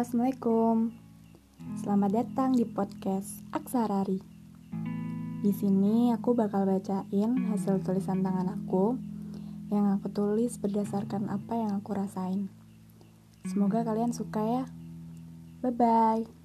Assalamualaikum. Selamat datang di podcast Aksarari. Di sini aku bakal bacain hasil tulisan tangan aku yang aku tulis berdasarkan apa yang aku rasain. Semoga kalian suka ya. Bye bye.